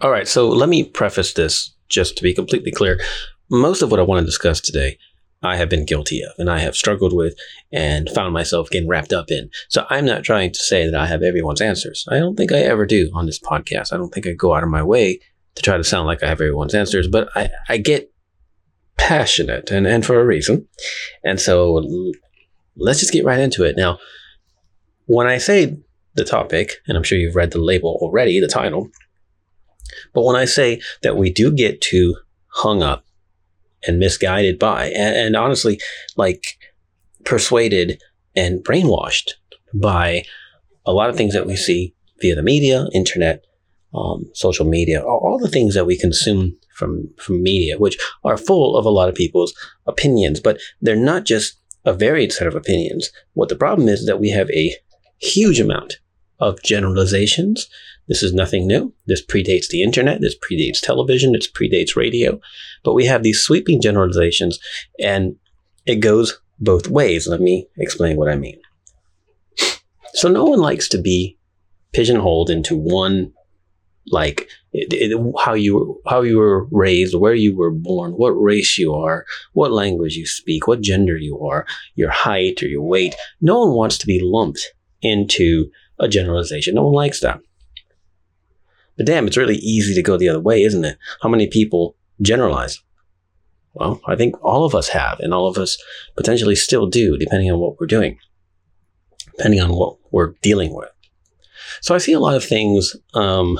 All right, so let me preface this just to be completely clear. Most of what I want to discuss today, I have been guilty of and I have struggled with and found myself getting wrapped up in. So I'm not trying to say that I have everyone's answers. I don't think I ever do on this podcast. I don't think I go out of my way to try to sound like I have everyone's answers, but I, I get passionate and, and for a reason. And so let's just get right into it. Now, when I say the topic, and I'm sure you've read the label already, the title, but when I say that we do get too hung up and misguided by, and, and honestly, like persuaded and brainwashed by a lot of things that we see via the media, internet, um, social media, all the things that we consume from from media, which are full of a lot of people's opinions, but they're not just a varied set of opinions. What the problem is that we have a huge amount of generalizations. This is nothing new. This predates the internet. This predates television. This predates radio. But we have these sweeping generalizations, and it goes both ways. Let me explain what I mean. So, no one likes to be pigeonholed into one like it, it, how you how you were raised, where you were born, what race you are, what language you speak, what gender you are, your height or your weight. No one wants to be lumped into a generalization. No one likes that. But damn, it's really easy to go the other way, isn't it? How many people generalize? Well, I think all of us have, and all of us potentially still do, depending on what we're doing, depending on what we're dealing with. So I see a lot of things um,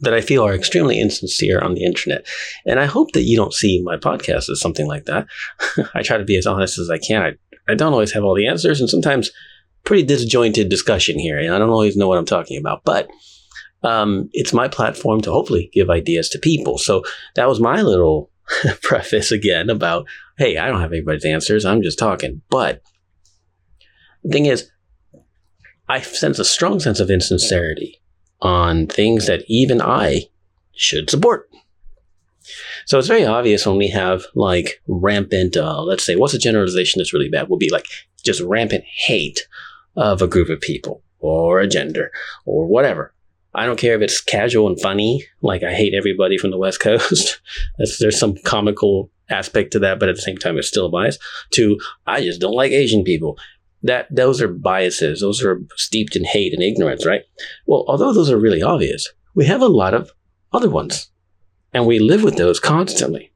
that I feel are extremely insincere on the internet. And I hope that you don't see my podcast as something like that. I try to be as honest as I can. I, I don't always have all the answers, and sometimes pretty disjointed discussion here. And I don't always know what I'm talking about, but um, it's my platform to hopefully give ideas to people. So that was my little preface again about, hey, I don't have anybody's answers. I'm just talking. But the thing is, I sense a strong sense of insincerity on things that even I should support. So it's very obvious when we have like rampant, uh, let's say, what's a generalization that's really bad? Will be like just rampant hate of a group of people or a gender or whatever. I don't care if it's casual and funny, like I hate everybody from the West Coast. there's some comical aspect to that, but at the same time, it's still a bias. To I just don't like Asian people that those are biases. Those are steeped in hate and ignorance, right? Well, although those are really obvious, we have a lot of other ones, and we live with those constantly.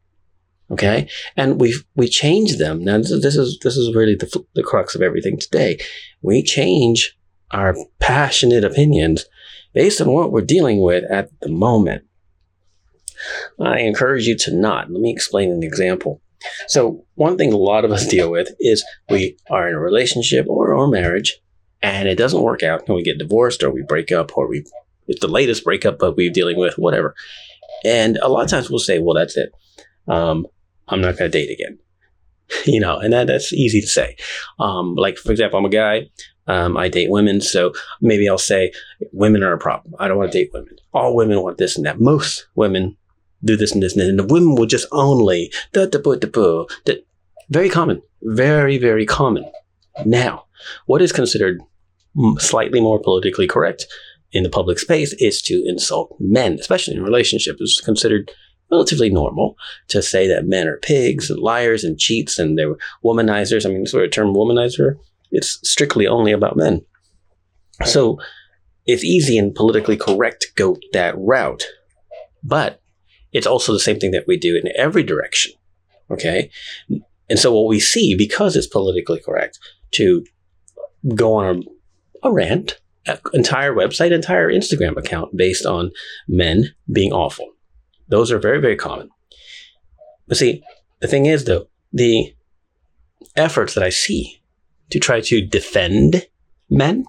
Okay, and we we change them. Now this is this is, this is really the the crux of everything today. We change our passionate opinions based on what we're dealing with at the moment. I encourage you to not. Let me explain an example. So, one thing a lot of us deal with is we are in a relationship or, or marriage and it doesn't work out and we get divorced or we break up or we it's the latest breakup but we're dealing with whatever. And a lot of times we'll say, well, that's it. Um, I'm not going to date again. you know, and that, that's easy to say. Um, like, for example, I'm a guy. Um, I date women, so maybe I'll say women are a problem. I don't want to date women. All women want this and that. Most women do this and this and, and the women will just only da da da da. Very common, very very common. Now, what is considered slightly more politically correct in the public space is to insult men, especially in relationships. It's considered relatively normal to say that men are pigs and liars and cheats and they're womanizers. I mean, sort of term womanizer, it's strictly only about men. So it's easy and politically correct to go that route. But it's also the same thing that we do in every direction. Okay. And so what we see, because it's politically correct to go on a, a rant, an entire website, entire Instagram account based on men being awful. Those are very, very common. But see, the thing is though, the efforts that I see to try to defend men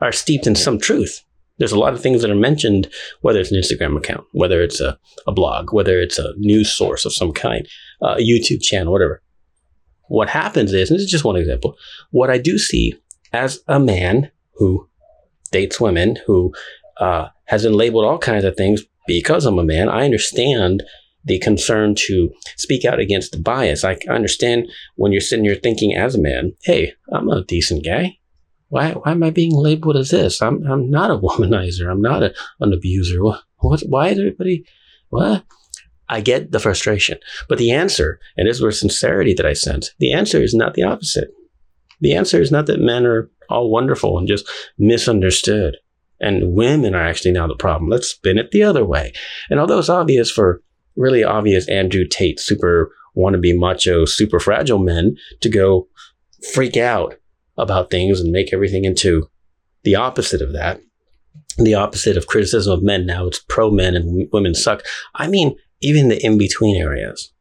are steeped in some truth there's a lot of things that are mentioned, whether it's an Instagram account, whether it's a, a blog, whether it's a news source of some kind, uh, a YouTube channel, whatever. What happens is, and this is just one example, what I do see as a man who dates women, who uh, has been labeled all kinds of things because I'm a man, I understand the concern to speak out against the bias. I understand when you're sitting here thinking as a man, hey, I'm a decent guy. Why, why am I being labeled as this? I'm, I'm not a womanizer. I'm not a, an abuser. What, what, why is everybody, what? I get the frustration. But the answer, and this is where sincerity that I sense, the answer is not the opposite. The answer is not that men are all wonderful and just misunderstood. And women are actually now the problem. Let's spin it the other way. And although it's obvious for really obvious Andrew Tate, super wannabe macho, super fragile men to go freak out about things and make everything into the opposite of that, the opposite of criticism of men. Now it's pro men and women suck. I mean, even the in between areas.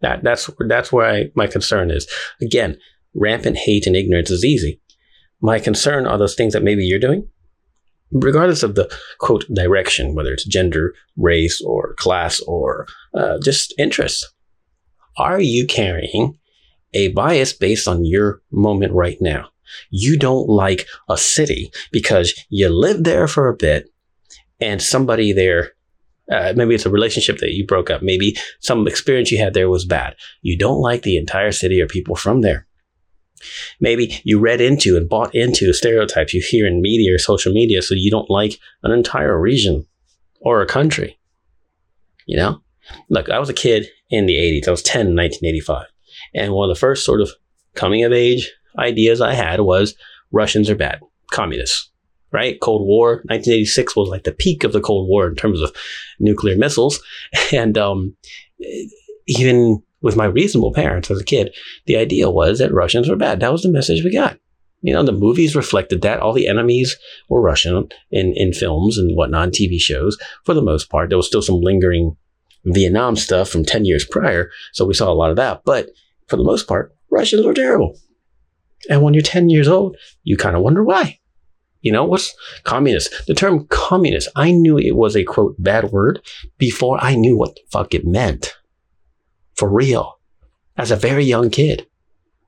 That that's that's where I, my concern is. Again, rampant hate and ignorance is easy. My concern are those things that maybe you're doing, regardless of the quote direction, whether it's gender, race, or class, or uh, just interests. Are you carrying a bias based on your moment right now? You don't like a city because you lived there for a bit and somebody there uh, maybe it's a relationship that you broke up. Maybe some experience you had there was bad. You don't like the entire city or people from there. Maybe you read into and bought into stereotypes you hear in media or social media, so you don't like an entire region or a country. You know? Look, I was a kid in the 80s. I was 10 in 1985. And one of the first sort of coming of age ideas I had was Russians are bad, communists, right? Cold War, 1986 was like the peak of the Cold War in terms of nuclear missiles. And um, even with my reasonable parents as a kid, the idea was that Russians were bad. That was the message we got. You know, the movies reflected that. All the enemies were Russian in, in films and whatnot, TV shows. For the most part, there was still some lingering Vietnam stuff from 10 years prior. So we saw a lot of that. But for the most part, Russians were terrible. And when you're 10 years old, you kind of wonder why. You know, what's communist? The term communist, I knew it was a quote bad word before I knew what the fuck it meant for real as a very young kid.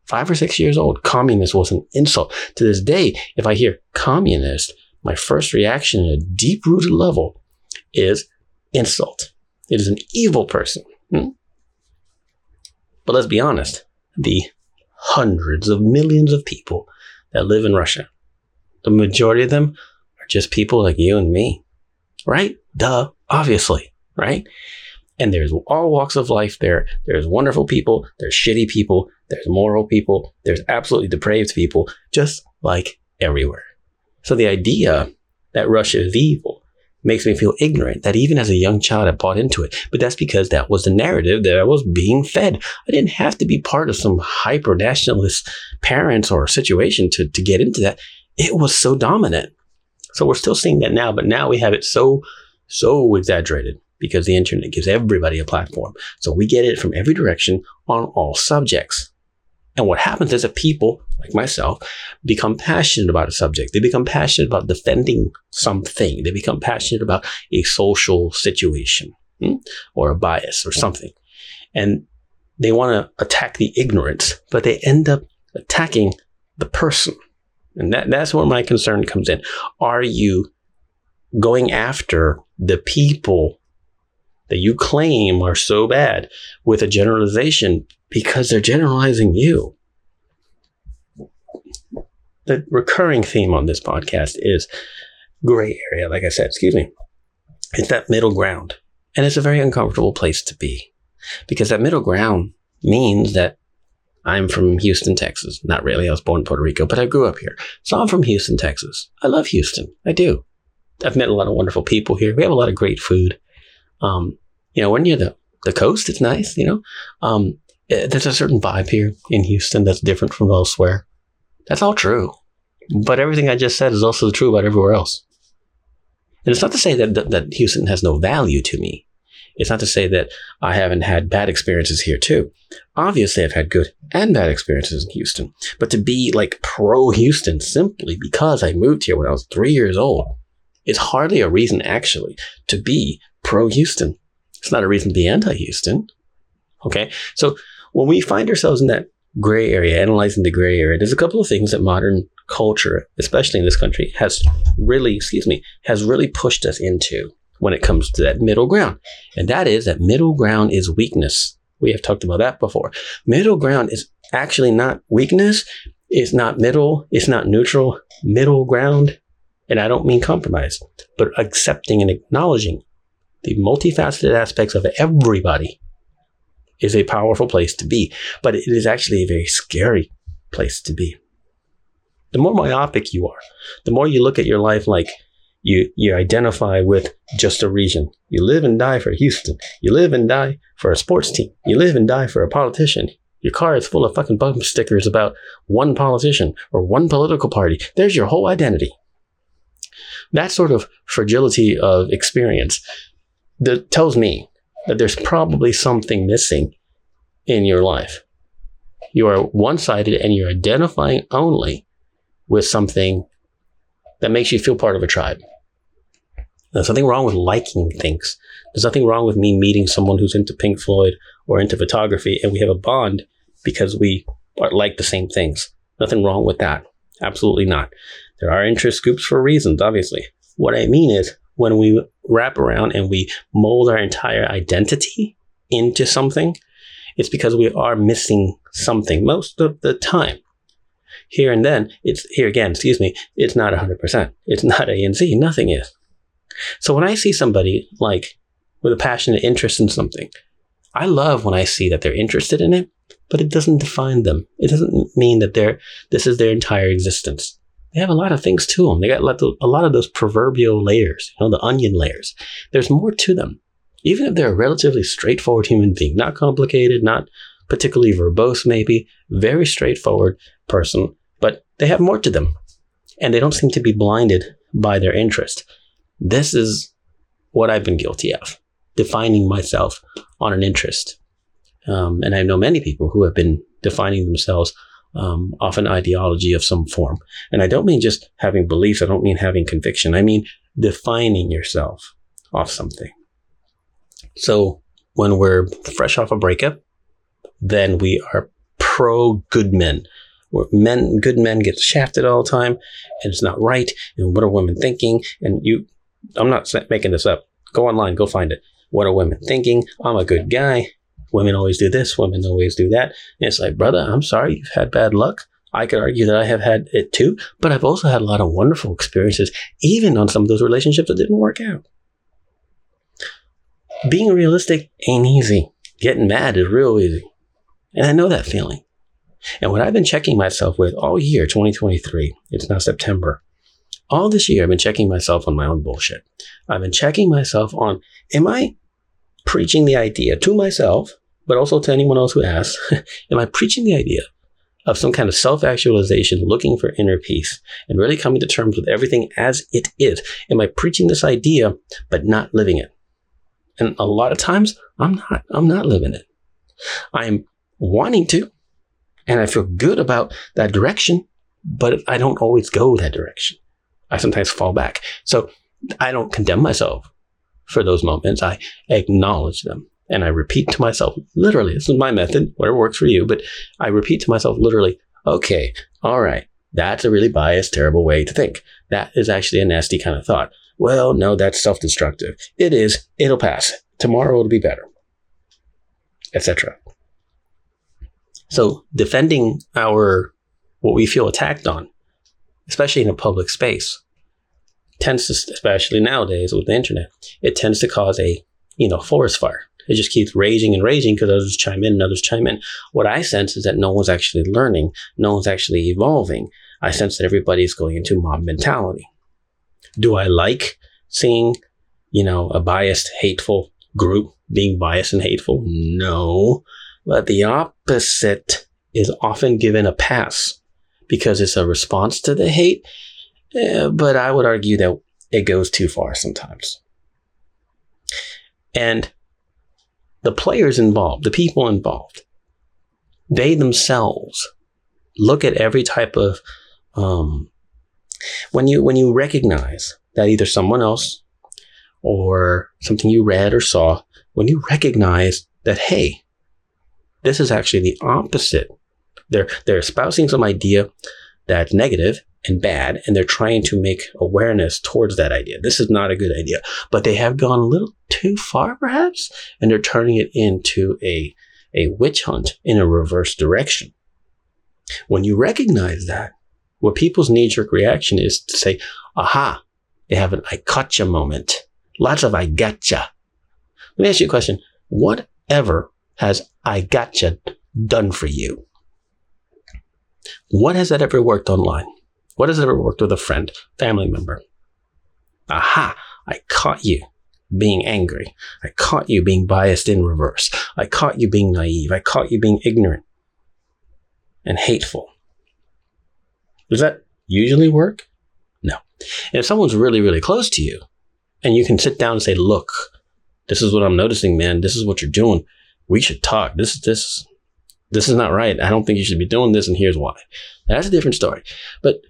Five or six years old, communist was an insult. To this day, if I hear communist, my first reaction at a deep rooted level is insult. It is an evil person. Hmm? But let's be honest, the hundreds of millions of people that live in Russia, the majority of them are just people like you and me, right? Duh, obviously, right? And there's all walks of life there. There's wonderful people, there's shitty people, there's moral people, there's absolutely depraved people, just like everywhere. So the idea that Russia is evil makes me feel ignorant that even as a young child I bought into it. But that's because that was the narrative that I was being fed. I didn't have to be part of some hyper nationalist parents or situation to, to get into that. It was so dominant. So we're still seeing that now, but now we have it so, so exaggerated because the internet gives everybody a platform. So we get it from every direction on all subjects. And what happens is that people like myself become passionate about a subject. They become passionate about defending something. They become passionate about a social situation hmm? or a bias or something. And they want to attack the ignorance, but they end up attacking the person. And that, that's where my concern comes in. Are you going after the people that you claim are so bad with a generalization because they're generalizing you. The recurring theme on this podcast is gray area, like I said, excuse me. It's that middle ground. And it's a very uncomfortable place to be because that middle ground means that I'm from Houston, Texas. Not really. I was born in Puerto Rico, but I grew up here. So I'm from Houston, Texas. I love Houston. I do. I've met a lot of wonderful people here. We have a lot of great food. Um, you know, when you're the, the coast, it's nice, you know. Um, eh, there's a certain vibe here in Houston that's different from elsewhere. That's all true. But everything I just said is also true about everywhere else. And it's not to say that, that, that Houston has no value to me. It's not to say that I haven't had bad experiences here too. Obviously, I've had good and bad experiences in Houston. But to be like pro Houston simply because I moved here when I was three years old is hardly a reason actually to be pro Houston. It's not a reason to be anti Houston. Okay. So when we find ourselves in that gray area, analyzing the gray area, there's a couple of things that modern culture, especially in this country, has really, excuse me, has really pushed us into when it comes to that middle ground. And that is that middle ground is weakness. We have talked about that before. Middle ground is actually not weakness. It's not middle, it's not neutral, middle ground. And I don't mean compromise, but accepting and acknowledging the multifaceted aspects of everybody is a powerful place to be. But it is actually a very scary place to be. The more myopic you are, the more you look at your life like you, you identify with just a region. You live and die for Houston. You live and die for a sports team. You live and die for a politician. Your car is full of fucking bumper stickers about one politician or one political party. There's your whole identity. That sort of fragility of experience that tells me that there's probably something missing in your life. You are one sided and you're identifying only with something that makes you feel part of a tribe. There's nothing wrong with liking things. There's nothing wrong with me meeting someone who's into Pink Floyd or into photography and we have a bond because we are like the same things. Nothing wrong with that. Absolutely not. There are interest groups for reasons, obviously. What I mean is when we wrap around and we mold our entire identity into something, it's because we are missing something most of the time. Here and then, it's here again, excuse me, it's not 100%. It's not A and Z, nothing is. So when I see somebody like with a passionate interest in something, I love when I see that they're interested in it, but it doesn't define them. It doesn't mean that they're, this is their entire existence. They have a lot of things to them. They got a lot of those proverbial layers, you know, the onion layers. There's more to them. Even if they're a relatively straightforward human being, not complicated, not particularly verbose, maybe, very straightforward person, but they have more to them. And they don't seem to be blinded by their interest. This is what I've been guilty of defining myself on an interest. Um, and I know many people who have been defining themselves um, off an ideology of some form. And I don't mean just having beliefs, I don't mean having conviction. I mean defining yourself off something. So when we're fresh off a breakup, then we are pro good men. Where men, good men get shafted all the time and it's not right. And what are women thinking? And you, I'm not making this up. Go online, go find it. What are women thinking? I'm a good guy. Women always do this, women always do that. And it's like, brother, I'm sorry you've had bad luck. I could argue that I have had it too, but I've also had a lot of wonderful experiences, even on some of those relationships that didn't work out. Being realistic ain't easy. Getting mad is real easy. And I know that feeling. And what I've been checking myself with all year, 2023, it's now September, all this year, I've been checking myself on my own bullshit. I've been checking myself on, am I preaching the idea to myself, but also to anyone else who asks, am I preaching the idea of some kind of self actualization, looking for inner peace, and really coming to terms with everything as it is? Am I preaching this idea, but not living it? And a lot of times, I'm not, I'm not living it. I'm wanting to, and I feel good about that direction, but I don't always go that direction. I sometimes fall back. So I don't condemn myself for those moments. I acknowledge them and I repeat to myself, literally, this is my method, whatever works for you, but I repeat to myself, literally, okay, all right, that's a really biased, terrible way to think. That is actually a nasty kind of thought. Well, no, that's self destructive. It is, it'll pass. Tomorrow it'll be better, etc. So defending our, what we feel attacked on especially in a public space, tends to, especially nowadays with the internet, it tends to cause a, you know, forest fire. It just keeps raging and raging because others chime in and others chime in. What I sense is that no one's actually learning. No one's actually evolving. I sense that everybody's going into mob mentality. Do I like seeing, you know, a biased, hateful group being biased and hateful? No. But the opposite is often given a pass because it's a response to the hate. Uh, but I would argue that it goes too far sometimes. And the players involved, the people involved, they themselves look at every type of um, when you when you recognize that either someone else or something you read or saw, when you recognize that hey, this is actually the opposite they're they're espousing some idea that's negative and bad, and they're trying to make awareness towards that idea. This is not a good idea, but they have gone a little too far, perhaps, and they're turning it into a a witch hunt in a reverse direction. When you recognize that, what people's knee jerk reaction is to say, aha, they have an I gotcha moment. Lots of I gotcha. Let me ask you a question. Whatever has I gotcha done for you? What has that ever worked online? What has ever worked with a friend, family member? Aha, I caught you being angry. I caught you being biased in reverse. I caught you being naive. I caught you being ignorant and hateful. Does that usually work? No. And if someone's really, really close to you and you can sit down and say, look, this is what I'm noticing, man. This is what you're doing. We should talk. This, is this, this is not right. I don't think you should be doing this. And here's why. That's a different story. But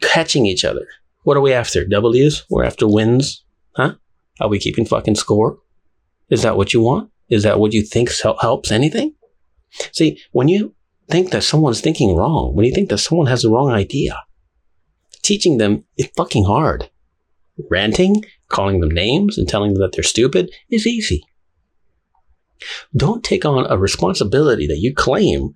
catching each other. What are we after? W's? We're after wins. Huh? Are we keeping fucking score? Is that what you want? Is that what you think helps anything? See, when you think that someone's thinking wrong, when you think that someone has the wrong idea, teaching them is fucking hard. Ranting, calling them names, and telling them that they're stupid is easy. Don't take on a responsibility that you claim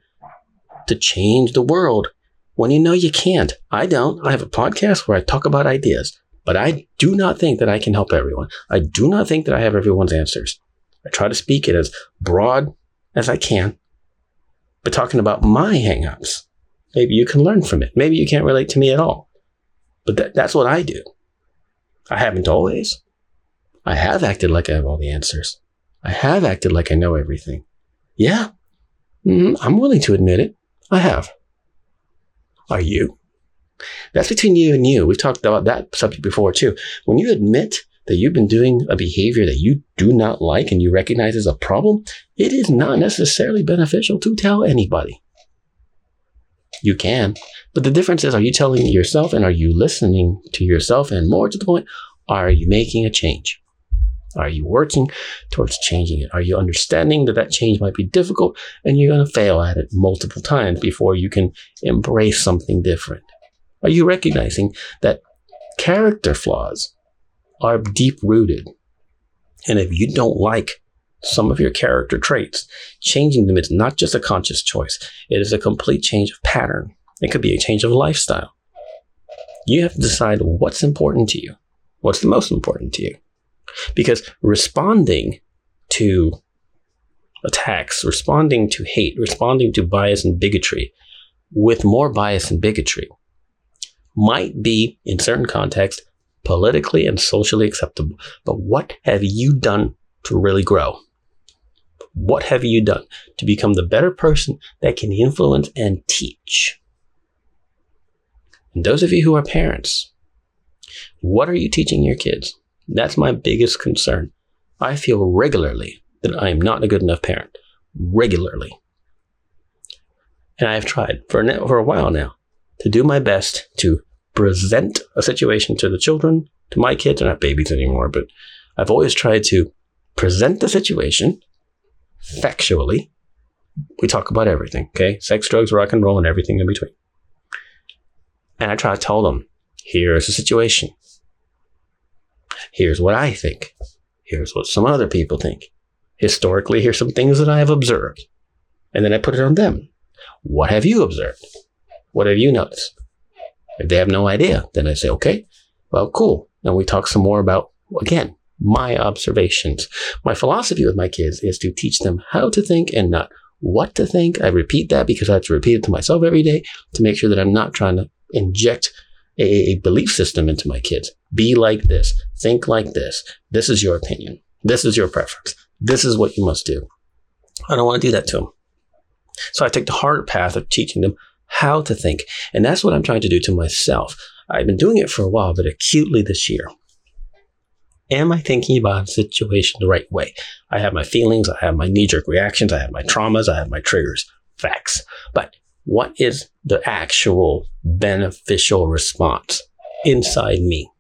to change the world when you know you can't. I don't. I have a podcast where I talk about ideas. But I do not think that I can help everyone. I do not think that I have everyone's answers. I try to speak it as broad as I can, but talking about my hangups. Maybe you can learn from it. Maybe you can't relate to me at all. But that, that's what I do. I haven't always. I have acted like I have all the answers. I have acted like I know everything. Yeah, mm, I'm willing to admit it. I have. Are you? That's between you and you. We've talked about that subject before too. When you admit that you've been doing a behavior that you do not like and you recognize as a problem, it is not necessarily beneficial to tell anybody. You can. But the difference is, are you telling yourself and are you listening to yourself? And more to the point, are you making a change? Are you working towards changing it? Are you understanding that that change might be difficult and you're going to fail at it multiple times before you can embrace something different? Are you recognizing that character flaws are deep rooted? And if you don't like some of your character traits, changing them is not just a conscious choice, it is a complete change of pattern. It could be a change of lifestyle. You have to decide what's important to you, what's the most important to you. Because responding to attacks, responding to hate, responding to bias and bigotry with more bias and bigotry might be, in certain contexts, politically and socially acceptable. But what have you done to really grow? What have you done to become the better person that can influence and teach? And those of you who are parents, what are you teaching your kids? That's my biggest concern. I feel regularly that I am not a good enough parent. Regularly. And I have tried for, for a while now to do my best to present a situation to the children, to my kids. They're not babies anymore, but I've always tried to present the situation factually. We talk about everything, okay? Sex, drugs, rock and roll, and everything in between. And I try to tell them here's the situation. Here's what I think. Here's what some other people think. Historically, here's some things that I have observed. And then I put it on them. What have you observed? What have you noticed? If they have no idea, then I say, okay, well, cool. And we talk some more about, again, my observations. My philosophy with my kids is to teach them how to think and not what to think. I repeat that because I have to repeat it to myself every day to make sure that I'm not trying to inject a, a belief system into my kids. Be like this. Think like this. This is your opinion. This is your preference. This is what you must do. I don't want to do that to them. So I take the hard path of teaching them how to think. And that's what I'm trying to do to myself. I've been doing it for a while, but acutely this year. Am I thinking about a situation the right way? I have my feelings, I have my knee jerk reactions, I have my traumas, I have my triggers, facts. But what is the actual beneficial response inside me?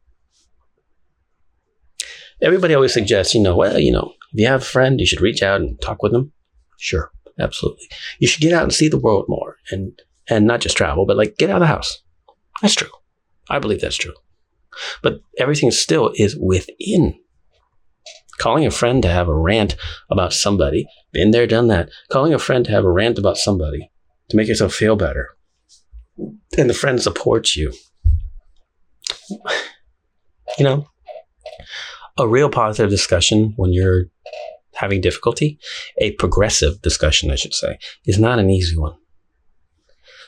Everybody always suggests, you know, well, you know, if you have a friend, you should reach out and talk with them. Sure, absolutely. You should get out and see the world more and and not just travel, but like get out of the house. That's true. I believe that's true. But everything still is within. Calling a friend to have a rant about somebody, been there, done that. Calling a friend to have a rant about somebody to make yourself feel better. And the friend supports you. You know, a real positive discussion when you're having difficulty, a progressive discussion, I should say, is not an easy one.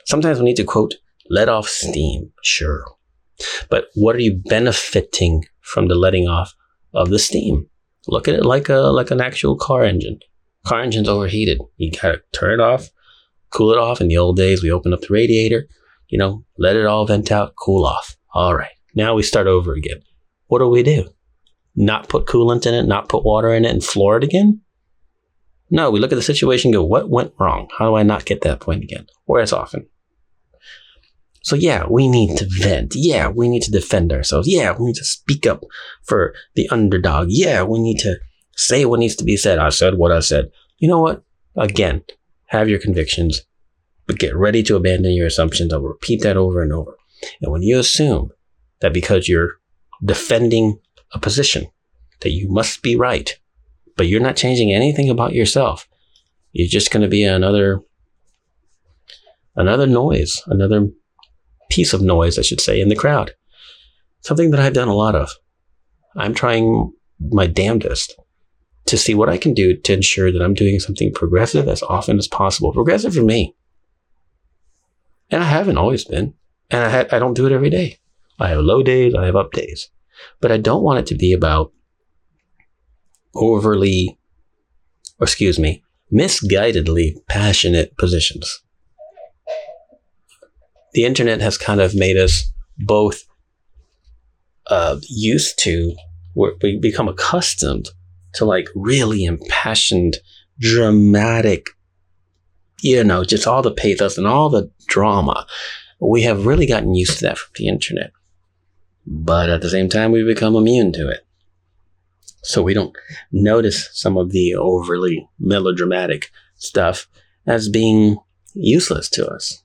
Sometimes we need to quote, let off steam, sure. But what are you benefiting from the letting off of the steam? Look at it like a like an actual car engine. Car engine's overheated. You gotta turn it off, cool it off. In the old days, we open up the radiator, you know, let it all vent out, cool off. All right. Now we start over again. What do we do? Not put coolant in it, not put water in it, and floor it again? No, we look at the situation go, what went wrong? How do I not get that point again? Or as often? So yeah, we need to vent. Yeah, we need to defend ourselves. Yeah, we need to speak up for the underdog. Yeah, we need to say what needs to be said. I said what I said. You know what? Again, have your convictions, but get ready to abandon your assumptions. I'll repeat that over and over. And when you assume that because you're defending a position, that you must be right, but you're not changing anything about yourself, you're just going to be another another noise, another piece of noise, I should say, in the crowd. Something that I've done a lot of. I'm trying my damnedest to see what I can do to ensure that I'm doing something progressive as often as possible. Progressive for me. And I haven't always been. And I, ha- I don't do it every day. I have low days, I have up days. But I don't want it to be about overly, or excuse me, misguidedly passionate positions the internet has kind of made us both uh, used to, we become accustomed to like really impassioned, dramatic, you know, just all the pathos and all the drama. We have really gotten used to that from the internet. But at the same time, we become immune to it. So we don't notice some of the overly melodramatic stuff as being useless to us.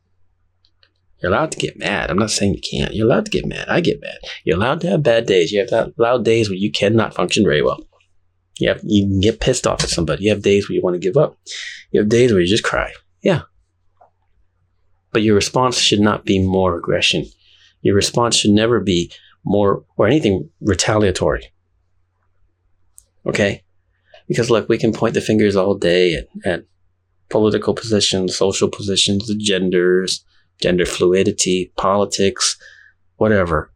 You're allowed to get mad. I'm not saying you can't. You're allowed to get mad. I get mad. You're allowed to have bad days. You have to allow days where you cannot function very well. You have you can get pissed off at somebody. You have days where you want to give up. You have days where you just cry. Yeah. But your response should not be more aggression. Your response should never be more or anything retaliatory. Okay? Because look, we can point the fingers all day at, at political positions, social positions, the genders, gender fluidity, politics, whatever.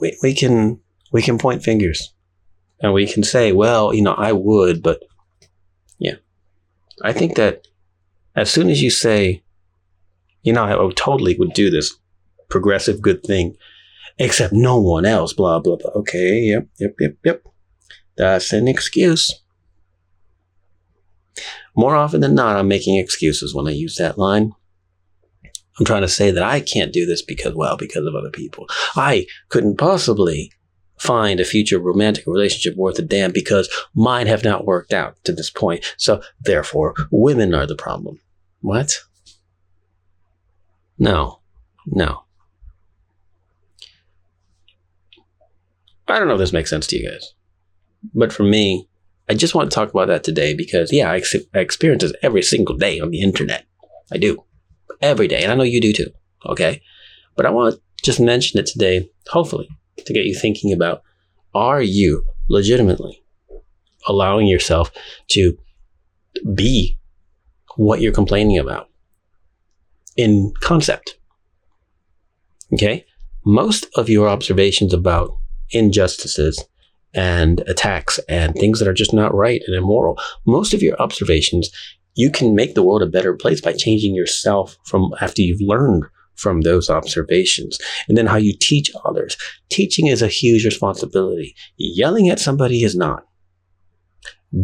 We, we can we can point fingers and we can say, well, you know, I would, but yeah. I think that as soon as you say, you know, I totally would do this progressive good thing, except no one else, blah, blah, blah. Okay, yep, yep, yep, yep. That's an excuse. More often than not, I'm making excuses when I use that line. I'm trying to say that I can't do this because, well, because of other people. I couldn't possibly find a future romantic relationship worth a damn because mine have not worked out to this point. So therefore, women are the problem. What? No. No. I don't know if this makes sense to you guys. But for me, I just want to talk about that today because, yeah, I, ex- I experience this every single day on the internet. I do every day. And I know you do too. Okay. But I want to just mention it today, hopefully, to get you thinking about are you legitimately allowing yourself to be what you're complaining about in concept? Okay. Most of your observations about injustices and attacks and things that are just not right and immoral, most of your observations you can make the world a better place by changing yourself from after you've learned from those observations and then how you teach others. Teaching is a huge responsibility. Yelling at somebody is not.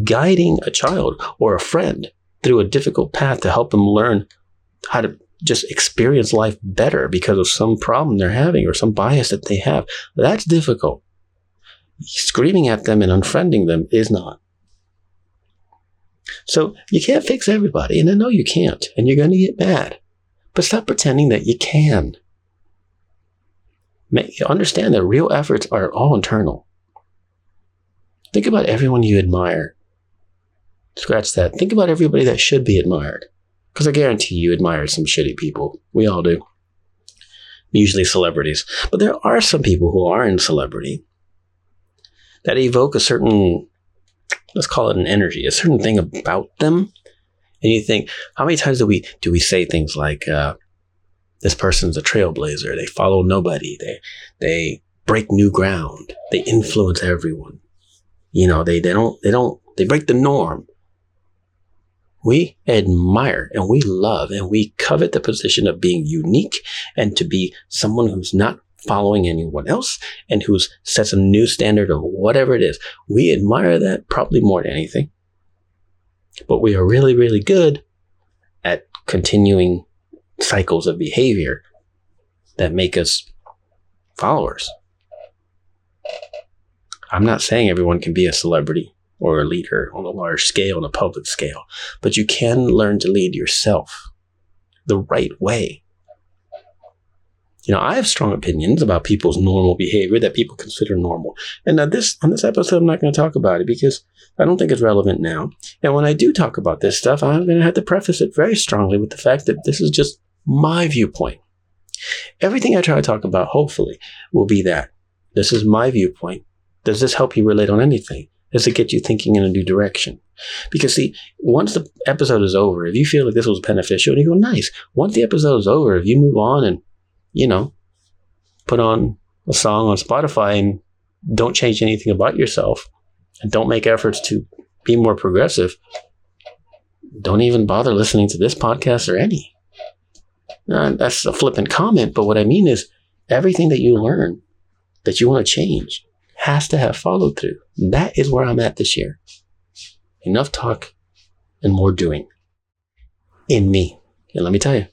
Guiding a child or a friend through a difficult path to help them learn how to just experience life better because of some problem they're having or some bias that they have. That's difficult. Screaming at them and unfriending them is not. So you can't fix everybody. And I know you can't. And you're going to get mad. But stop pretending that you can. Understand that real efforts are all internal. Think about everyone you admire. Scratch that. Think about everybody that should be admired. Because I guarantee you admire some shitty people. We all do. Usually celebrities. But there are some people who are in celebrity that evoke a certain, let's call it an energy, a certain thing about them. And you think, how many times do we do we say things like, uh, this person's a trailblazer. They follow nobody. They they break new ground. They influence everyone. You know, they, they don't they don't they break the norm. We admire and we love and we covet the position of being unique and to be someone who's not following anyone else and who sets a new standard of whatever it is. We admire that probably more than anything. But we are really, really good at continuing cycles of behavior that make us followers. I'm not saying everyone can be a celebrity or a leader on a large scale, on a public scale, but you can learn to lead yourself the right way. You know, I have strong opinions about people's normal behavior that people consider normal. And now this on this episode, I'm not going to talk about it because I don't think it's relevant now. And when I do talk about this stuff, I'm going to have to preface it very strongly with the fact that this is just my viewpoint. Everything I try to talk about, hopefully, will be that. This is my viewpoint. Does this help you relate on anything? Does it get you thinking in a new direction? Because see, once the episode is over, if you feel like this was beneficial and you go, nice. Once the episode is over, if you move on and, you know, put on a song on Spotify and don't change anything about yourself and don't make efforts to be more progressive, don't even bother listening to this podcast or any. That's a flippant comment, but what I mean is everything that you learn that you want to change has to have follow through. That is where I'm at this year. Enough talk and more doing in me. And let me tell you,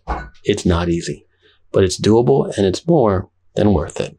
it's not easy, but it's doable and it's more than worth it.